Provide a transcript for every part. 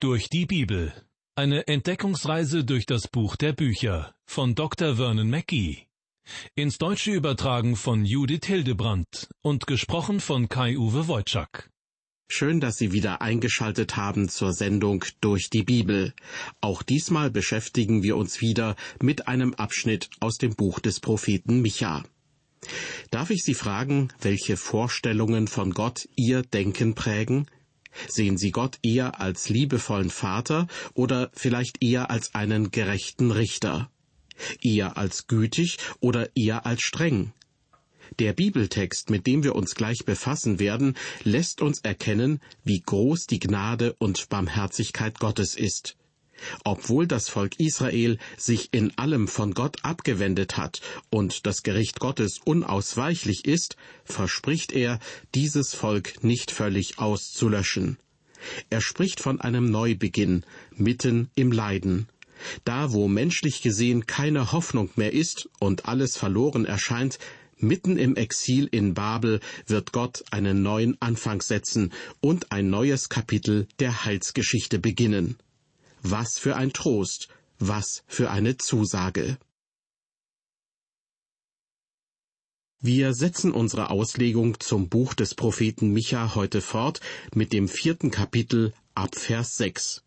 Durch die Bibel. Eine Entdeckungsreise durch das Buch der Bücher von Dr. Vernon Mackey. Ins Deutsche übertragen von Judith Hildebrandt und gesprochen von Kai-Uwe Wojczak. Schön, dass Sie wieder eingeschaltet haben zur Sendung Durch die Bibel. Auch diesmal beschäftigen wir uns wieder mit einem Abschnitt aus dem Buch des Propheten Micha. Darf ich Sie fragen, welche Vorstellungen von Gott Ihr Denken prägen? Sehen Sie Gott eher als liebevollen Vater oder vielleicht eher als einen gerechten Richter? Eher als gütig oder eher als streng? Der Bibeltext, mit dem wir uns gleich befassen werden, lässt uns erkennen, wie groß die Gnade und Barmherzigkeit Gottes ist. Obwohl das Volk Israel sich in allem von Gott abgewendet hat und das Gericht Gottes unausweichlich ist, verspricht er, dieses Volk nicht völlig auszulöschen. Er spricht von einem Neubeginn mitten im Leiden. Da, wo menschlich gesehen keine Hoffnung mehr ist und alles verloren erscheint, mitten im Exil in Babel wird Gott einen neuen Anfang setzen und ein neues Kapitel der Heilsgeschichte beginnen. Was für ein Trost, was für eine Zusage. Wir setzen unsere Auslegung zum Buch des Propheten Micha heute fort mit dem vierten Kapitel ab Vers 6.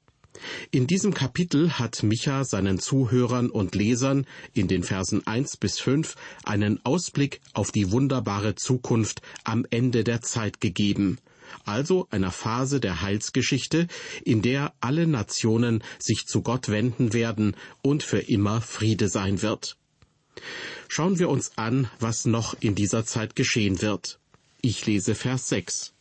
In diesem Kapitel hat Micha seinen Zuhörern und Lesern in den Versen 1 bis 5 einen Ausblick auf die wunderbare Zukunft am Ende der Zeit gegeben, also einer Phase der Heilsgeschichte, in der alle Nationen sich zu Gott wenden werden und für immer Friede sein wird. Schauen wir uns an, was noch in dieser Zeit geschehen wird. Ich lese Vers 6.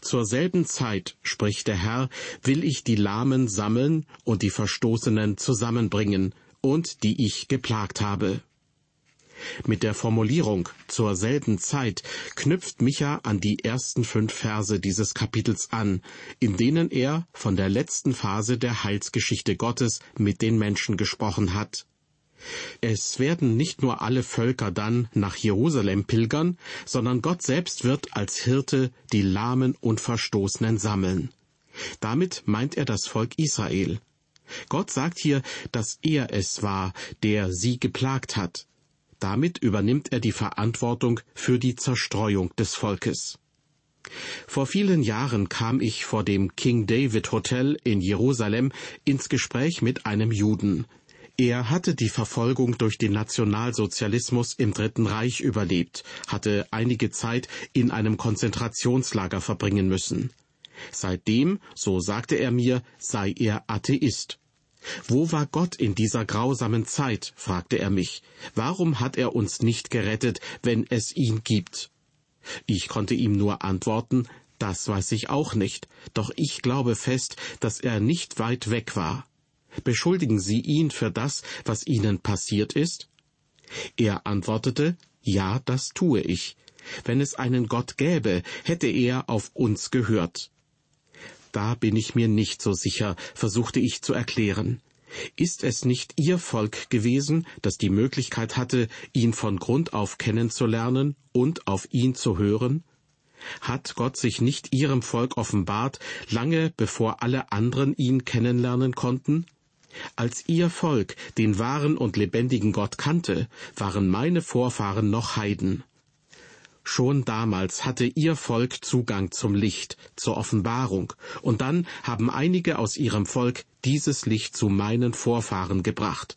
Zur selben Zeit, spricht der Herr, will ich die Lahmen sammeln und die Verstoßenen zusammenbringen und die ich geplagt habe. Mit der Formulierung zur selben Zeit knüpft Micha an die ersten fünf Verse dieses Kapitels an, in denen er von der letzten Phase der Heilsgeschichte Gottes mit den Menschen gesprochen hat. Es werden nicht nur alle Völker dann nach Jerusalem pilgern, sondern Gott selbst wird als Hirte die Lahmen und Verstoßenen sammeln. Damit meint er das Volk Israel. Gott sagt hier, dass er es war, der sie geplagt hat. Damit übernimmt er die Verantwortung für die Zerstreuung des Volkes. Vor vielen Jahren kam ich vor dem King David Hotel in Jerusalem ins Gespräch mit einem Juden. Er hatte die Verfolgung durch den Nationalsozialismus im Dritten Reich überlebt, hatte einige Zeit in einem Konzentrationslager verbringen müssen. Seitdem, so sagte er mir, sei er Atheist. Wo war Gott in dieser grausamen Zeit? fragte er mich. Warum hat er uns nicht gerettet, wenn es ihn gibt? Ich konnte ihm nur antworten, das weiß ich auch nicht, doch ich glaube fest, dass er nicht weit weg war. Beschuldigen Sie ihn für das, was Ihnen passiert ist? Er antwortete, Ja, das tue ich. Wenn es einen Gott gäbe, hätte er auf uns gehört. Da bin ich mir nicht so sicher, versuchte ich zu erklären. Ist es nicht Ihr Volk gewesen, das die Möglichkeit hatte, ihn von Grund auf kennenzulernen und auf ihn zu hören? Hat Gott sich nicht Ihrem Volk offenbart, lange bevor alle anderen ihn kennenlernen konnten? Als ihr Volk den wahren und lebendigen Gott kannte, waren meine Vorfahren noch Heiden. Schon damals hatte ihr Volk Zugang zum Licht, zur Offenbarung, und dann haben einige aus ihrem Volk dieses Licht zu meinen Vorfahren gebracht.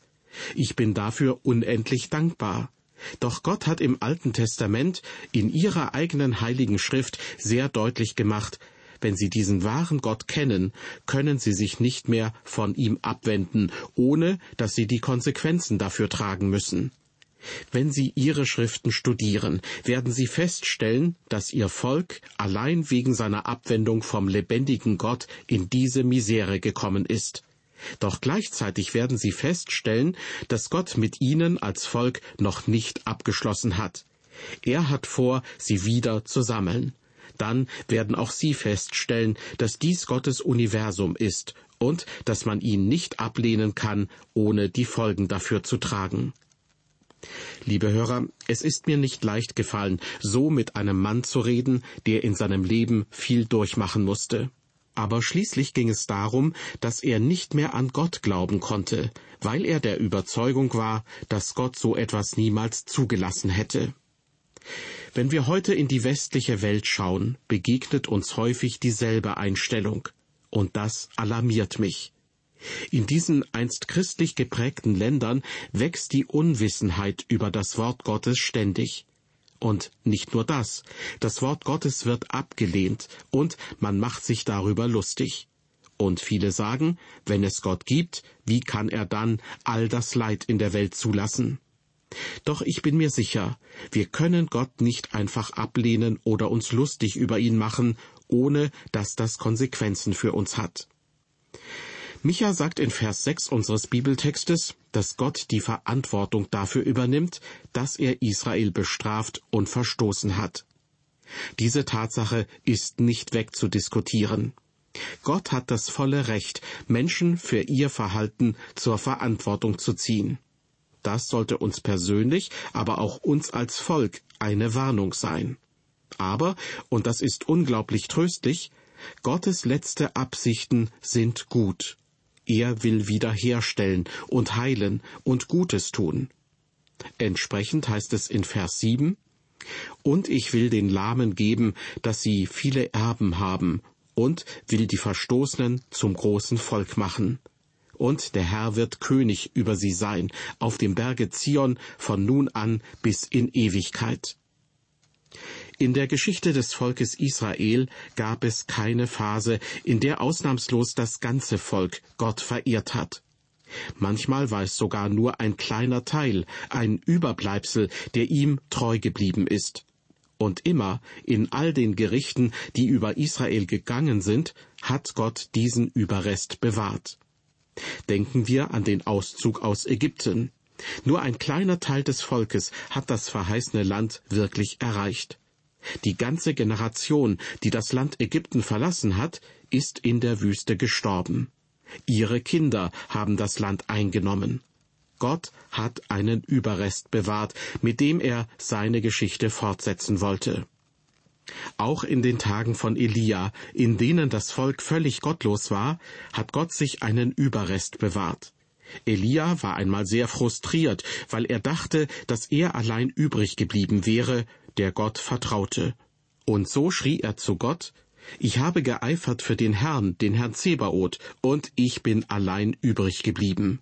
Ich bin dafür unendlich dankbar. Doch Gott hat im Alten Testament in ihrer eigenen heiligen Schrift sehr deutlich gemacht, wenn sie diesen wahren Gott kennen, können sie sich nicht mehr von ihm abwenden, ohne dass sie die Konsequenzen dafür tragen müssen. Wenn Sie Ihre Schriften studieren, werden Sie feststellen, dass Ihr Volk allein wegen seiner Abwendung vom lebendigen Gott in diese Misere gekommen ist. Doch gleichzeitig werden Sie feststellen, dass Gott mit Ihnen als Volk noch nicht abgeschlossen hat. Er hat vor, Sie wieder zu sammeln dann werden auch Sie feststellen, dass dies Gottes Universum ist und dass man ihn nicht ablehnen kann, ohne die Folgen dafür zu tragen. Liebe Hörer, es ist mir nicht leicht gefallen, so mit einem Mann zu reden, der in seinem Leben viel durchmachen musste. Aber schließlich ging es darum, dass er nicht mehr an Gott glauben konnte, weil er der Überzeugung war, dass Gott so etwas niemals zugelassen hätte. Wenn wir heute in die westliche Welt schauen, begegnet uns häufig dieselbe Einstellung. Und das alarmiert mich. In diesen einst christlich geprägten Ländern wächst die Unwissenheit über das Wort Gottes ständig. Und nicht nur das, das Wort Gottes wird abgelehnt und man macht sich darüber lustig. Und viele sagen, wenn es Gott gibt, wie kann er dann all das Leid in der Welt zulassen? Doch ich bin mir sicher, wir können Gott nicht einfach ablehnen oder uns lustig über ihn machen, ohne dass das Konsequenzen für uns hat. Micha sagt in Vers 6 unseres Bibeltextes, dass Gott die Verantwortung dafür übernimmt, dass er Israel bestraft und verstoßen hat. Diese Tatsache ist nicht wegzudiskutieren. Gott hat das volle Recht, Menschen für ihr Verhalten zur Verantwortung zu ziehen. Das sollte uns persönlich, aber auch uns als Volk eine Warnung sein. Aber, und das ist unglaublich tröstlich, Gottes letzte Absichten sind gut. Er will wiederherstellen und heilen und Gutes tun. Entsprechend heißt es in Vers 7, Und ich will den Lahmen geben, dass sie viele Erben haben, und will die Verstoßenen zum großen Volk machen. Und der Herr wird König über sie sein, auf dem Berge Zion von nun an bis in Ewigkeit. In der Geschichte des Volkes Israel gab es keine Phase, in der ausnahmslos das ganze Volk Gott verehrt hat. Manchmal war es sogar nur ein kleiner Teil, ein Überbleibsel, der ihm treu geblieben ist. Und immer, in all den Gerichten, die über Israel gegangen sind, hat Gott diesen Überrest bewahrt. Denken wir an den Auszug aus Ägypten. Nur ein kleiner Teil des Volkes hat das verheißene Land wirklich erreicht. Die ganze Generation, die das Land Ägypten verlassen hat, ist in der Wüste gestorben. Ihre Kinder haben das Land eingenommen. Gott hat einen Überrest bewahrt, mit dem er seine Geschichte fortsetzen wollte. Auch in den Tagen von Elia, in denen das Volk völlig gottlos war, hat Gott sich einen Überrest bewahrt. Elia war einmal sehr frustriert, weil er dachte, dass er allein übrig geblieben wäre, der Gott vertraute. Und so schrie er zu Gott, ich habe geeifert für den Herrn, den Herrn Zebaoth, und ich bin allein übrig geblieben.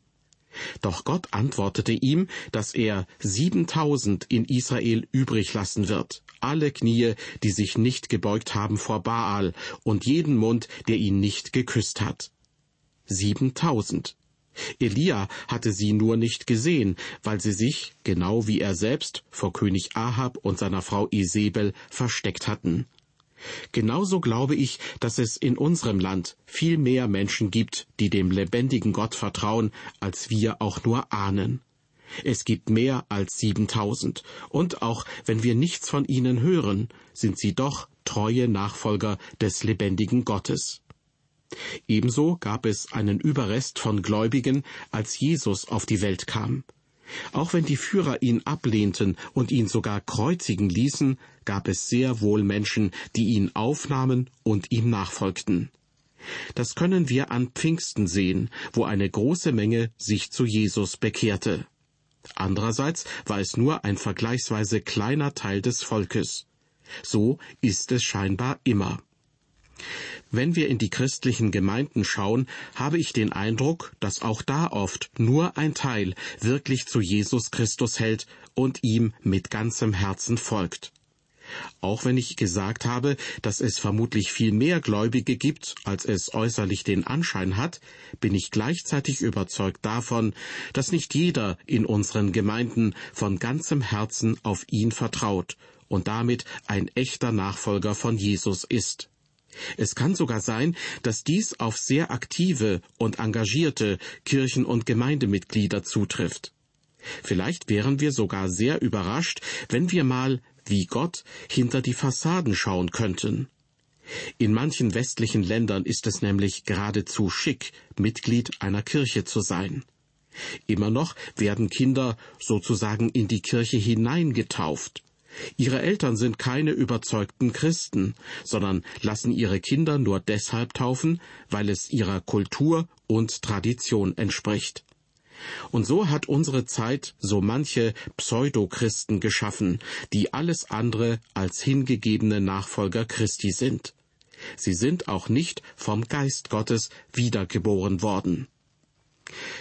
Doch Gott antwortete ihm, dass er siebentausend in Israel übrig lassen wird, alle Knie, die sich nicht gebeugt haben vor Baal, und jeden Mund, der ihn nicht geküsst hat. Siebentausend. Elia hatte sie nur nicht gesehen, weil sie sich, genau wie er selbst, vor König Ahab und seiner Frau Isabel versteckt hatten. Genauso glaube ich, dass es in unserem Land viel mehr Menschen gibt, die dem lebendigen Gott vertrauen, als wir auch nur ahnen. Es gibt mehr als siebentausend, und auch wenn wir nichts von ihnen hören, sind sie doch treue Nachfolger des lebendigen Gottes. Ebenso gab es einen Überrest von Gläubigen, als Jesus auf die Welt kam. Auch wenn die Führer ihn ablehnten und ihn sogar kreuzigen ließen, gab es sehr wohl Menschen, die ihn aufnahmen und ihm nachfolgten. Das können wir an Pfingsten sehen, wo eine große Menge sich zu Jesus bekehrte. Andererseits war es nur ein vergleichsweise kleiner Teil des Volkes. So ist es scheinbar immer. Wenn wir in die christlichen Gemeinden schauen, habe ich den Eindruck, dass auch da oft nur ein Teil wirklich zu Jesus Christus hält und ihm mit ganzem Herzen folgt. Auch wenn ich gesagt habe, dass es vermutlich viel mehr Gläubige gibt, als es äußerlich den Anschein hat, bin ich gleichzeitig überzeugt davon, dass nicht jeder in unseren Gemeinden von ganzem Herzen auf ihn vertraut und damit ein echter Nachfolger von Jesus ist. Es kann sogar sein, dass dies auf sehr aktive und engagierte Kirchen- und Gemeindemitglieder zutrifft. Vielleicht wären wir sogar sehr überrascht, wenn wir mal, wie Gott, hinter die Fassaden schauen könnten. In manchen westlichen Ländern ist es nämlich geradezu schick, Mitglied einer Kirche zu sein. Immer noch werden Kinder sozusagen in die Kirche hineingetauft. Ihre Eltern sind keine überzeugten Christen, sondern lassen ihre Kinder nur deshalb taufen, weil es ihrer Kultur und Tradition entspricht. Und so hat unsere Zeit so manche Pseudochristen geschaffen, die alles andere als hingegebene Nachfolger Christi sind. Sie sind auch nicht vom Geist Gottes wiedergeboren worden.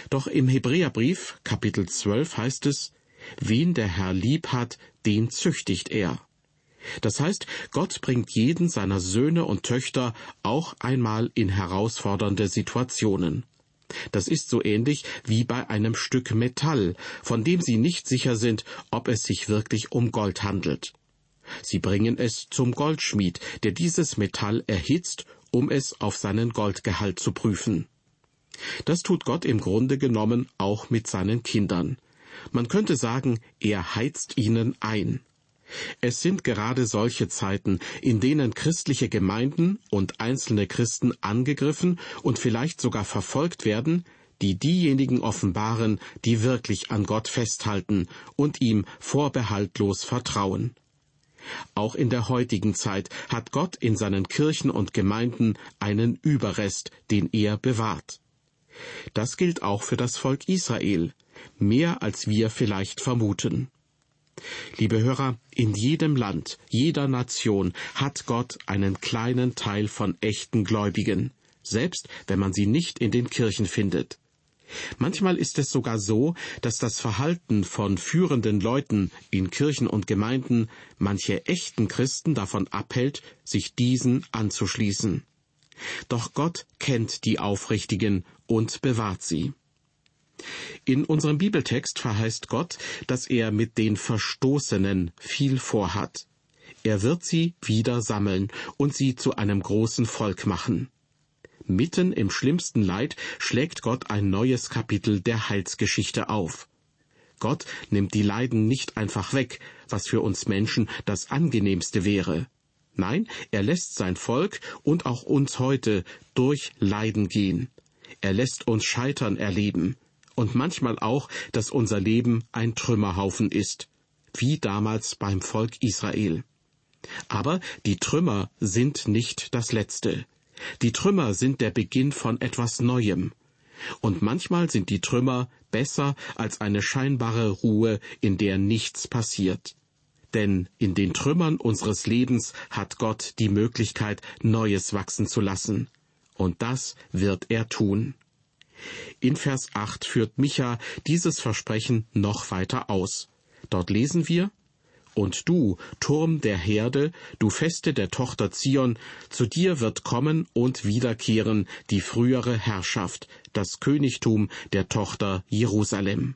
Doch im Hebräerbrief Kapitel 12 heißt es, Wen der Herr lieb hat, den züchtigt er. Das heißt, Gott bringt jeden seiner Söhne und Töchter auch einmal in herausfordernde Situationen. Das ist so ähnlich wie bei einem Stück Metall, von dem Sie nicht sicher sind, ob es sich wirklich um Gold handelt. Sie bringen es zum Goldschmied, der dieses Metall erhitzt, um es auf seinen Goldgehalt zu prüfen. Das tut Gott im Grunde genommen auch mit seinen Kindern. Man könnte sagen, er heizt ihnen ein. Es sind gerade solche Zeiten, in denen christliche Gemeinden und einzelne Christen angegriffen und vielleicht sogar verfolgt werden, die diejenigen offenbaren, die wirklich an Gott festhalten und ihm vorbehaltlos vertrauen. Auch in der heutigen Zeit hat Gott in seinen Kirchen und Gemeinden einen Überrest, den er bewahrt. Das gilt auch für das Volk Israel, mehr als wir vielleicht vermuten. Liebe Hörer, in jedem Land, jeder Nation hat Gott einen kleinen Teil von echten Gläubigen, selbst wenn man sie nicht in den Kirchen findet. Manchmal ist es sogar so, dass das Verhalten von führenden Leuten in Kirchen und Gemeinden manche echten Christen davon abhält, sich diesen anzuschließen. Doch Gott kennt die Aufrichtigen und bewahrt sie. In unserem Bibeltext verheißt Gott, dass er mit den Verstoßenen viel vorhat. Er wird sie wieder sammeln und sie zu einem großen Volk machen. Mitten im schlimmsten Leid schlägt Gott ein neues Kapitel der Heilsgeschichte auf. Gott nimmt die Leiden nicht einfach weg, was für uns Menschen das angenehmste wäre. Nein, er lässt sein Volk und auch uns heute durch Leiden gehen. Er lässt uns Scheitern erleben und manchmal auch, dass unser Leben ein Trümmerhaufen ist, wie damals beim Volk Israel. Aber die Trümmer sind nicht das Letzte. Die Trümmer sind der Beginn von etwas Neuem. Und manchmal sind die Trümmer besser als eine scheinbare Ruhe, in der nichts passiert. Denn in den Trümmern unseres Lebens hat Gott die Möglichkeit, Neues wachsen zu lassen. Und das wird er tun. In Vers 8 führt Micha dieses Versprechen noch weiter aus. Dort lesen wir, Und du, Turm der Herde, du Feste der Tochter Zion, zu dir wird kommen und wiederkehren die frühere Herrschaft, das Königtum der Tochter Jerusalem.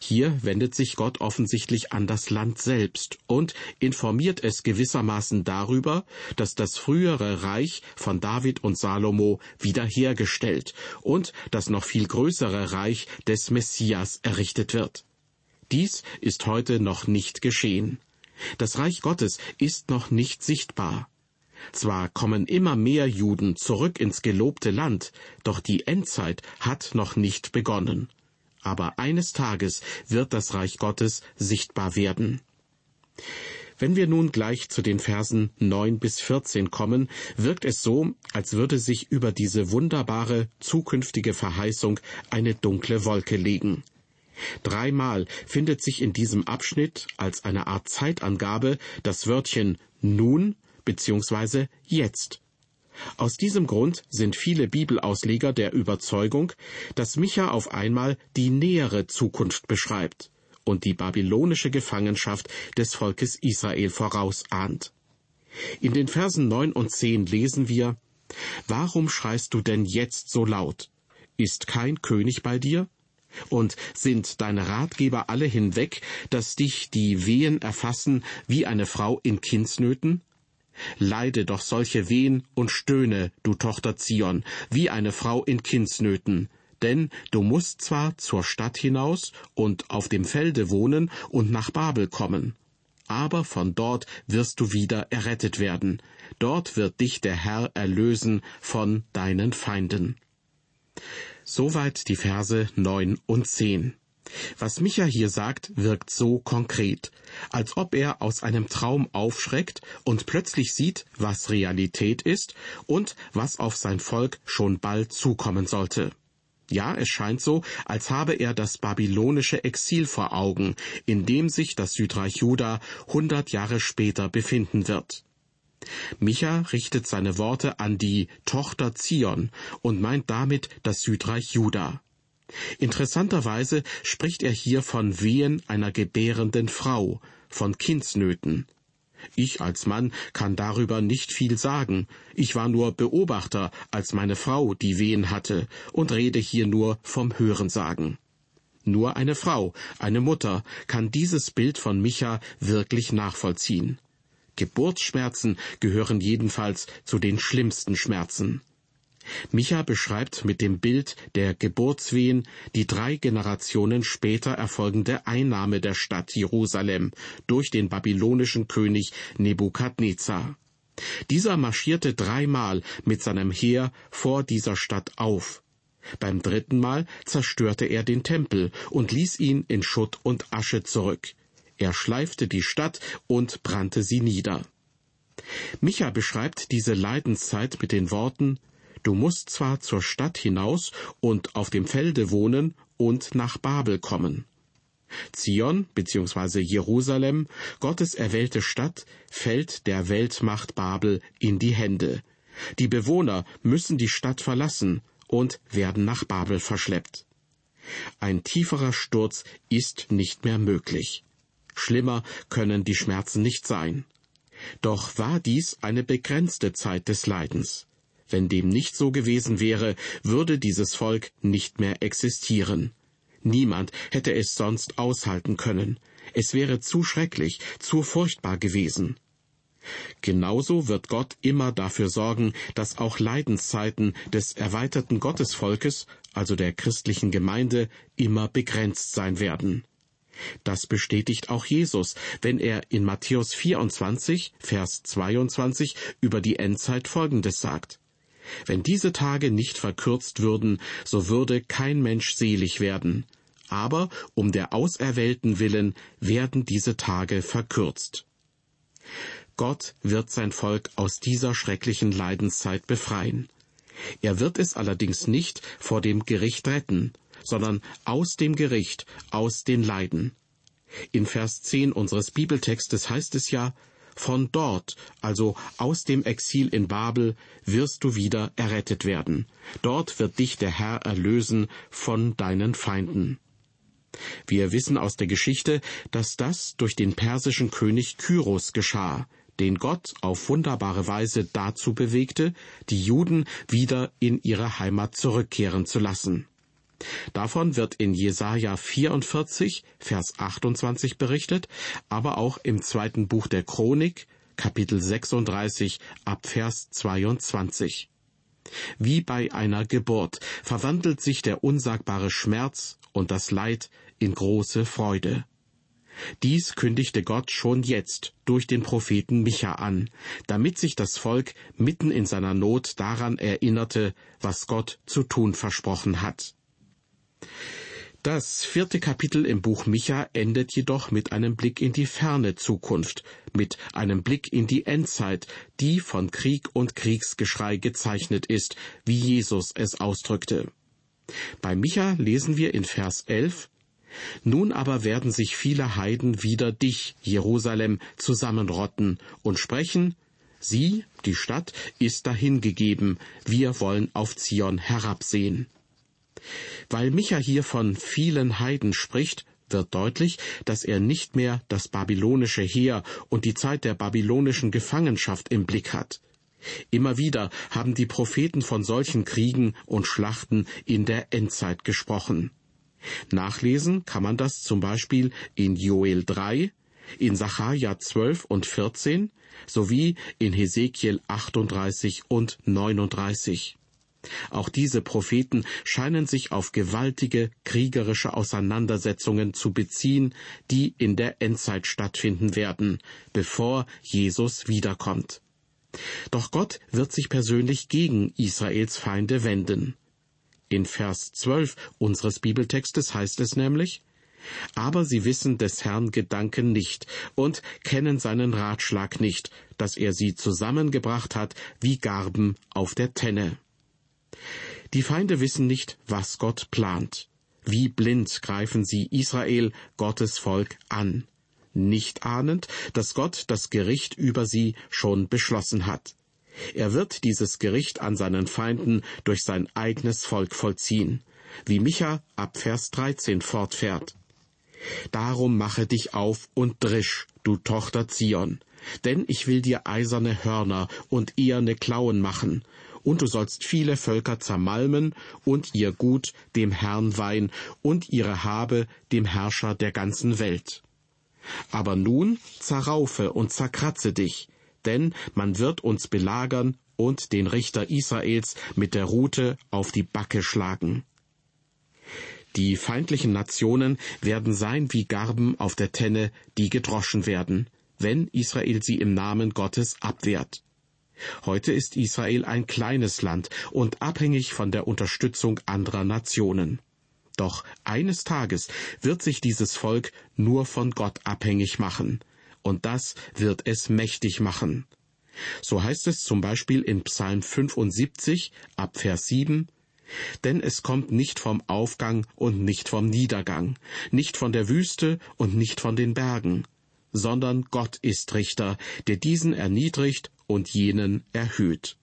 Hier wendet sich Gott offensichtlich an das Land selbst und informiert es gewissermaßen darüber, dass das frühere Reich von David und Salomo wiederhergestellt und das noch viel größere Reich des Messias errichtet wird. Dies ist heute noch nicht geschehen. Das Reich Gottes ist noch nicht sichtbar. Zwar kommen immer mehr Juden zurück ins gelobte Land, doch die Endzeit hat noch nicht begonnen aber eines Tages wird das Reich Gottes sichtbar werden. Wenn wir nun gleich zu den Versen neun bis vierzehn kommen, wirkt es so, als würde sich über diese wunderbare zukünftige Verheißung eine dunkle Wolke legen. Dreimal findet sich in diesem Abschnitt als eine Art Zeitangabe das Wörtchen nun bzw. jetzt. Aus diesem Grund sind viele Bibelausleger der Überzeugung, dass Micha auf einmal die nähere Zukunft beschreibt und die babylonische Gefangenschaft des Volkes Israel vorausahnt. In den Versen neun und zehn lesen wir Warum schreist du denn jetzt so laut? Ist kein König bei dir? Und sind deine Ratgeber alle hinweg, dass dich die Wehen erfassen wie eine Frau in Kindsnöten? Leide doch solche Wehen und stöhne, du Tochter Zion, wie eine Frau in Kindsnöten. Denn du musst zwar zur Stadt hinaus und auf dem Felde wohnen und nach Babel kommen, aber von dort wirst du wieder errettet werden. Dort wird dich der Herr erlösen von deinen Feinden. Soweit die Verse neun und zehn. Was Micha hier sagt, wirkt so konkret, als ob er aus einem Traum aufschreckt und plötzlich sieht, was Realität ist und was auf sein Volk schon bald zukommen sollte. Ja, es scheint so, als habe er das babylonische Exil vor Augen, in dem sich das Südreich Juda hundert Jahre später befinden wird. Micha richtet seine Worte an die Tochter Zion und meint damit das Südreich Juda. Interessanterweise spricht er hier von Wehen einer gebärenden Frau, von Kindsnöten. Ich als Mann kann darüber nicht viel sagen. Ich war nur Beobachter, als meine Frau die Wehen hatte, und rede hier nur vom Hörensagen. Nur eine Frau, eine Mutter, kann dieses Bild von Micha wirklich nachvollziehen. Geburtsschmerzen gehören jedenfalls zu den schlimmsten Schmerzen. Micha beschreibt mit dem Bild der Geburtswehen die drei Generationen später erfolgende Einnahme der Stadt Jerusalem durch den babylonischen König Nebukadnezar. Dieser marschierte dreimal mit seinem Heer vor dieser Stadt auf. Beim dritten Mal zerstörte er den Tempel und ließ ihn in Schutt und Asche zurück. Er schleifte die Stadt und brannte sie nieder. Micha beschreibt diese Leidenszeit mit den Worten Du musst zwar zur Stadt hinaus und auf dem Felde wohnen und nach Babel kommen. Zion bzw. Jerusalem, Gottes erwählte Stadt, fällt der Weltmacht Babel in die Hände. Die Bewohner müssen die Stadt verlassen und werden nach Babel verschleppt. Ein tieferer Sturz ist nicht mehr möglich. Schlimmer können die Schmerzen nicht sein. Doch war dies eine begrenzte Zeit des Leidens. Wenn dem nicht so gewesen wäre, würde dieses Volk nicht mehr existieren. Niemand hätte es sonst aushalten können. Es wäre zu schrecklich, zu furchtbar gewesen. Genauso wird Gott immer dafür sorgen, dass auch Leidenszeiten des erweiterten Gottesvolkes, also der christlichen Gemeinde, immer begrenzt sein werden. Das bestätigt auch Jesus, wenn er in Matthäus 24, Vers 22 über die Endzeit Folgendes sagt. Wenn diese Tage nicht verkürzt würden, so würde kein Mensch selig werden. Aber um der Auserwählten willen werden diese Tage verkürzt. Gott wird sein Volk aus dieser schrecklichen Leidenszeit befreien. Er wird es allerdings nicht vor dem Gericht retten, sondern aus dem Gericht, aus den Leiden. In Vers 10 unseres Bibeltextes heißt es ja, von dort, also aus dem Exil in Babel, wirst du wieder errettet werden. Dort wird dich der Herr erlösen von deinen Feinden. Wir wissen aus der Geschichte, dass das durch den persischen König Kyros geschah, den Gott auf wunderbare Weise dazu bewegte, die Juden wieder in ihre Heimat zurückkehren zu lassen. Davon wird in Jesaja 44, Vers 28 berichtet, aber auch im zweiten Buch der Chronik, Kapitel 36, ab Vers 22. Wie bei einer Geburt verwandelt sich der unsagbare Schmerz und das Leid in große Freude. Dies kündigte Gott schon jetzt durch den Propheten Micha an, damit sich das Volk mitten in seiner Not daran erinnerte, was Gott zu tun versprochen hat. Das vierte Kapitel im Buch Micha endet jedoch mit einem Blick in die ferne Zukunft, mit einem Blick in die Endzeit, die von Krieg und Kriegsgeschrei gezeichnet ist, wie Jesus es ausdrückte. Bei Micha lesen wir in Vers 11, Nun aber werden sich viele Heiden wider dich, Jerusalem, zusammenrotten und sprechen, Sie, die Stadt, ist dahingegeben, wir wollen auf Zion herabsehen. Weil Micha hier von vielen Heiden spricht, wird deutlich, dass er nicht mehr das babylonische Heer und die Zeit der babylonischen Gefangenschaft im Blick hat. Immer wieder haben die Propheten von solchen Kriegen und Schlachten in der Endzeit gesprochen. Nachlesen kann man das zum Beispiel in Joel 3, in Sacharja 12 und 14 sowie in Hesekiel 38 und 39. Auch diese Propheten scheinen sich auf gewaltige kriegerische Auseinandersetzungen zu beziehen, die in der Endzeit stattfinden werden, bevor Jesus wiederkommt. Doch Gott wird sich persönlich gegen Israels Feinde wenden. In Vers 12 unseres Bibeltextes heißt es nämlich, Aber sie wissen des Herrn Gedanken nicht und kennen seinen Ratschlag nicht, dass er sie zusammengebracht hat wie Garben auf der Tenne. Die Feinde wissen nicht, was Gott plant. Wie blind greifen sie Israel, Gottes Volk, an, nicht ahnend, dass Gott das Gericht über sie schon beschlossen hat. Er wird dieses Gericht an seinen Feinden durch sein eigenes Volk vollziehen, wie Micha ab Vers 13 fortfährt. Darum mache dich auf und drisch, du Tochter Zion, denn ich will dir eiserne Hörner und eherne Klauen machen, und du sollst viele Völker zermalmen und ihr Gut dem Herrn weihen und ihre Habe dem Herrscher der ganzen Welt. Aber nun zerraufe und zerkratze dich, denn man wird uns belagern und den Richter Israels mit der Rute auf die Backe schlagen. Die feindlichen Nationen werden sein wie Garben auf der Tenne, die gedroschen werden, wenn Israel sie im Namen Gottes abwehrt. Heute ist Israel ein kleines Land und abhängig von der Unterstützung anderer Nationen. Doch eines Tages wird sich dieses Volk nur von Gott abhängig machen, und das wird es mächtig machen. So heißt es zum Beispiel in Psalm 75 ab Vers 7, denn es kommt nicht vom Aufgang und nicht vom Niedergang, nicht von der Wüste und nicht von den Bergen, sondern Gott ist Richter, der diesen erniedrigt und jenen erhöht.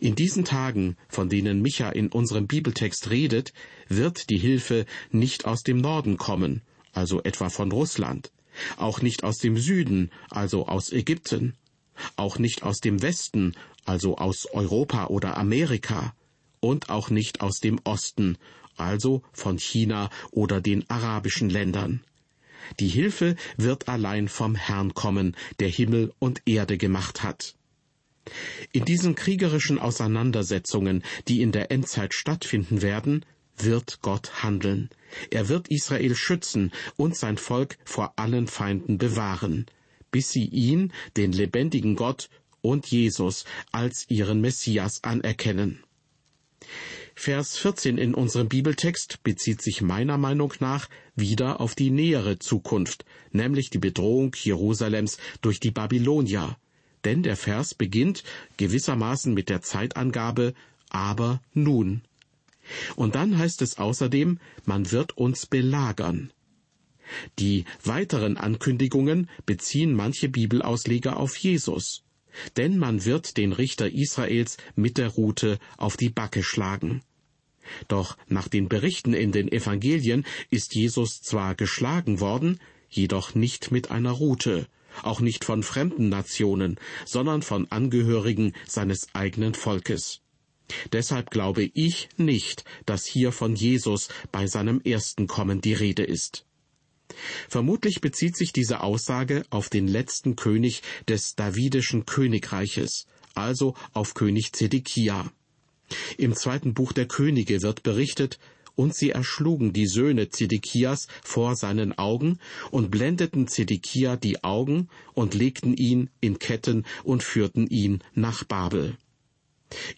In diesen Tagen, von denen Micha in unserem Bibeltext redet, wird die Hilfe nicht aus dem Norden kommen, also etwa von Russland, auch nicht aus dem Süden, also aus Ägypten, auch nicht aus dem Westen, also aus Europa oder Amerika, und auch nicht aus dem Osten, also von China oder den arabischen Ländern. Die Hilfe wird allein vom Herrn kommen, der Himmel und Erde gemacht hat. In diesen kriegerischen Auseinandersetzungen, die in der Endzeit stattfinden werden, wird Gott handeln. Er wird Israel schützen und sein Volk vor allen Feinden bewahren, bis sie ihn, den lebendigen Gott und Jesus als ihren Messias anerkennen. Vers 14 in unserem Bibeltext bezieht sich meiner Meinung nach wieder auf die nähere Zukunft, nämlich die Bedrohung Jerusalems durch die Babylonier. Denn der Vers beginnt gewissermaßen mit der Zeitangabe aber nun. Und dann heißt es außerdem, man wird uns belagern. Die weiteren Ankündigungen beziehen manche Bibelausleger auf Jesus denn man wird den Richter Israels mit der Rute auf die Backe schlagen. Doch nach den Berichten in den Evangelien ist Jesus zwar geschlagen worden, jedoch nicht mit einer Rute, auch nicht von fremden Nationen, sondern von Angehörigen seines eigenen Volkes. Deshalb glaube ich nicht, dass hier von Jesus bei seinem ersten Kommen die Rede ist. Vermutlich bezieht sich diese Aussage auf den letzten König des Davidischen Königreiches, also auf König Zedekia. Im zweiten Buch der Könige wird berichtet, und sie erschlugen die Söhne Zedekias vor seinen Augen und blendeten Zedekia die Augen und legten ihn in Ketten und führten ihn nach Babel.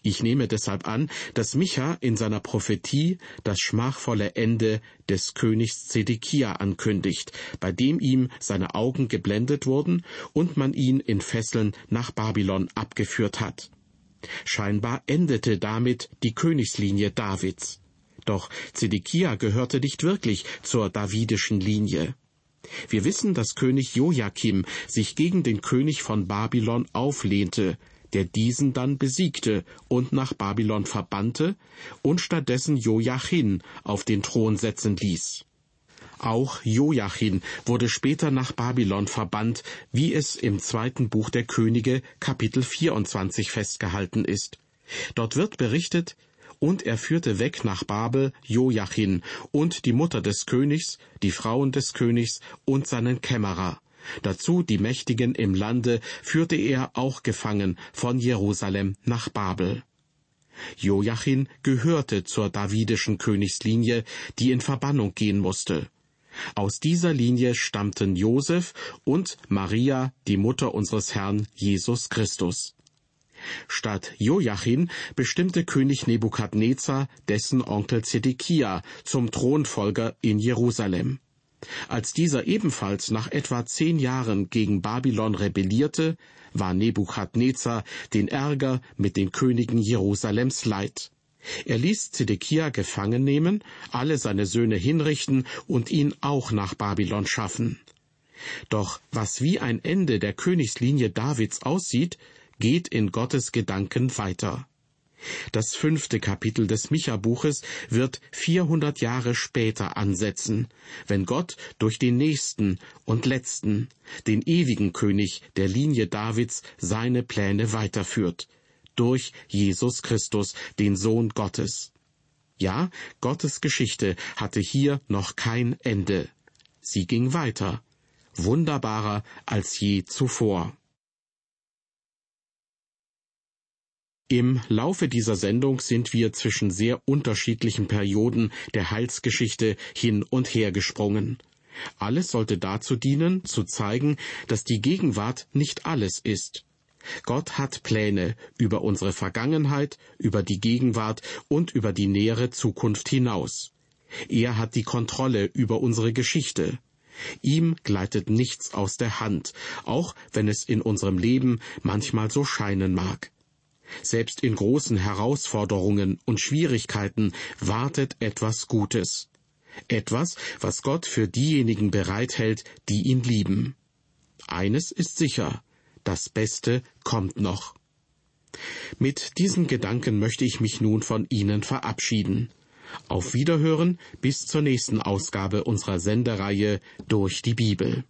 Ich nehme deshalb an, dass Micha in seiner Prophetie das schmachvolle Ende des Königs Zedekia ankündigt, bei dem ihm seine Augen geblendet wurden und man ihn in Fesseln nach Babylon abgeführt hat. Scheinbar endete damit die Königslinie Davids. Doch Zedekia gehörte nicht wirklich zur davidischen Linie. Wir wissen, dass König Joachim sich gegen den König von Babylon auflehnte, der diesen dann besiegte und nach Babylon verbannte und stattdessen Joachim auf den Thron setzen ließ. Auch Joachim wurde später nach Babylon verbannt, wie es im zweiten Buch der Könige Kapitel 24 festgehalten ist. Dort wird berichtet, und er führte weg nach Babel Joachim und die Mutter des Königs, die Frauen des Königs und seinen Kämmerer, Dazu die Mächtigen im Lande führte er auch gefangen von Jerusalem nach Babel. Joachim gehörte zur davidischen Königslinie, die in Verbannung gehen musste. Aus dieser Linie stammten Josef und Maria, die Mutter unseres Herrn Jesus Christus. Statt Joachim bestimmte König Nebukadnezar dessen Onkel Zedekia zum Thronfolger in Jerusalem. Als dieser ebenfalls nach etwa zehn Jahren gegen Babylon rebellierte, war Nebukadnezar den Ärger mit den Königen Jerusalems leid. Er ließ Zedekia gefangen nehmen, alle seine Söhne hinrichten und ihn auch nach Babylon schaffen. Doch was wie ein Ende der Königslinie Davids aussieht, geht in Gottes Gedanken weiter. Das fünfte Kapitel des Micha-Buches wird 400 Jahre später ansetzen, wenn Gott durch den nächsten und letzten, den ewigen König der Linie Davids, seine Pläne weiterführt, durch Jesus Christus, den Sohn Gottes. Ja, Gottes Geschichte hatte hier noch kein Ende. Sie ging weiter, wunderbarer als je zuvor. Im Laufe dieser Sendung sind wir zwischen sehr unterschiedlichen Perioden der Heilsgeschichte hin und her gesprungen. Alles sollte dazu dienen, zu zeigen, dass die Gegenwart nicht alles ist. Gott hat Pläne über unsere Vergangenheit, über die Gegenwart und über die nähere Zukunft hinaus. Er hat die Kontrolle über unsere Geschichte. Ihm gleitet nichts aus der Hand, auch wenn es in unserem Leben manchmal so scheinen mag. Selbst in großen Herausforderungen und Schwierigkeiten wartet etwas Gutes. Etwas, was Gott für diejenigen bereithält, die ihn lieben. Eines ist sicher, das Beste kommt noch. Mit diesen Gedanken möchte ich mich nun von Ihnen verabschieden. Auf Wiederhören bis zur nächsten Ausgabe unserer Sendereihe durch die Bibel.